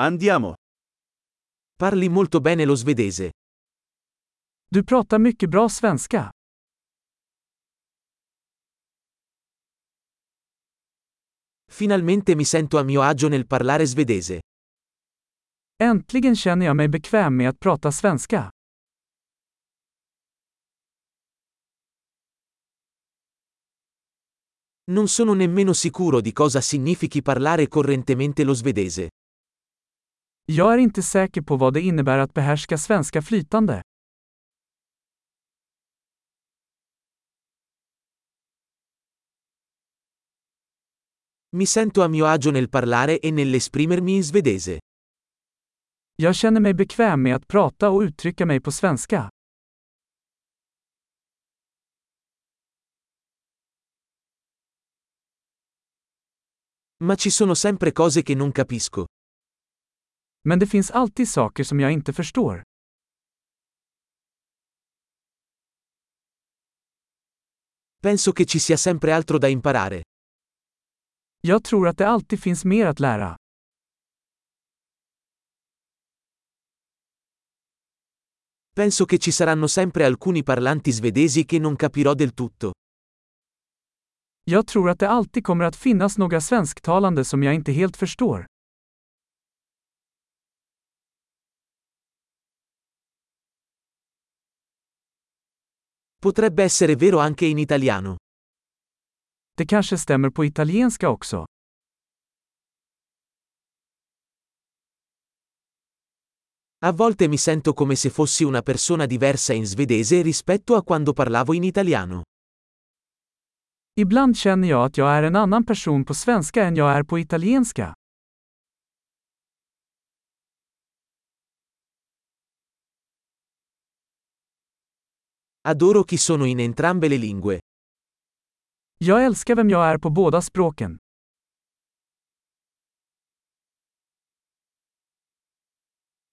Andiamo. Parli molto bene lo svedese. Du pratar mycket bra svenska. Finalmente mi sento a mio agio nel parlare svedese. Äntligen känner jag mig bekväm med att prata svenska. Non sono nemmeno sicuro di cosa significhi parlare correntemente lo svedese. Jag är inte säker på vad det innebär att behärska svenska flytande. Mi sento a mio agio nel parlare e nell'esprimermi in svedese. Jag känner mig bekväm med att prata och uttrycka mig på svenska. Ma ci sono sempre cose che non capisco. Men det finns alltid saker som jag inte förstår. Penso che ci sia sempre altro da imparare. Jag tror att det alltid finns mer att lära. Penso che ci saranno sempre alcuni parlanti svedesi che non capirò del tutto. Jag tror att det alltid kommer att finnas några svensktalande som jag inte helt förstår. Potrebbe essere vero anche in italiano. Det kanske stämmer på italienska också. A volte mi sento come se fossi una persona diversa in svedese rispetto a quando parlavo in italiano. Ibland känner jag att jag är en annan person på svenska än jag är på italienska. Adoro chi sono in entrambe le lingue. Jag älskar vem jag är på båda språken.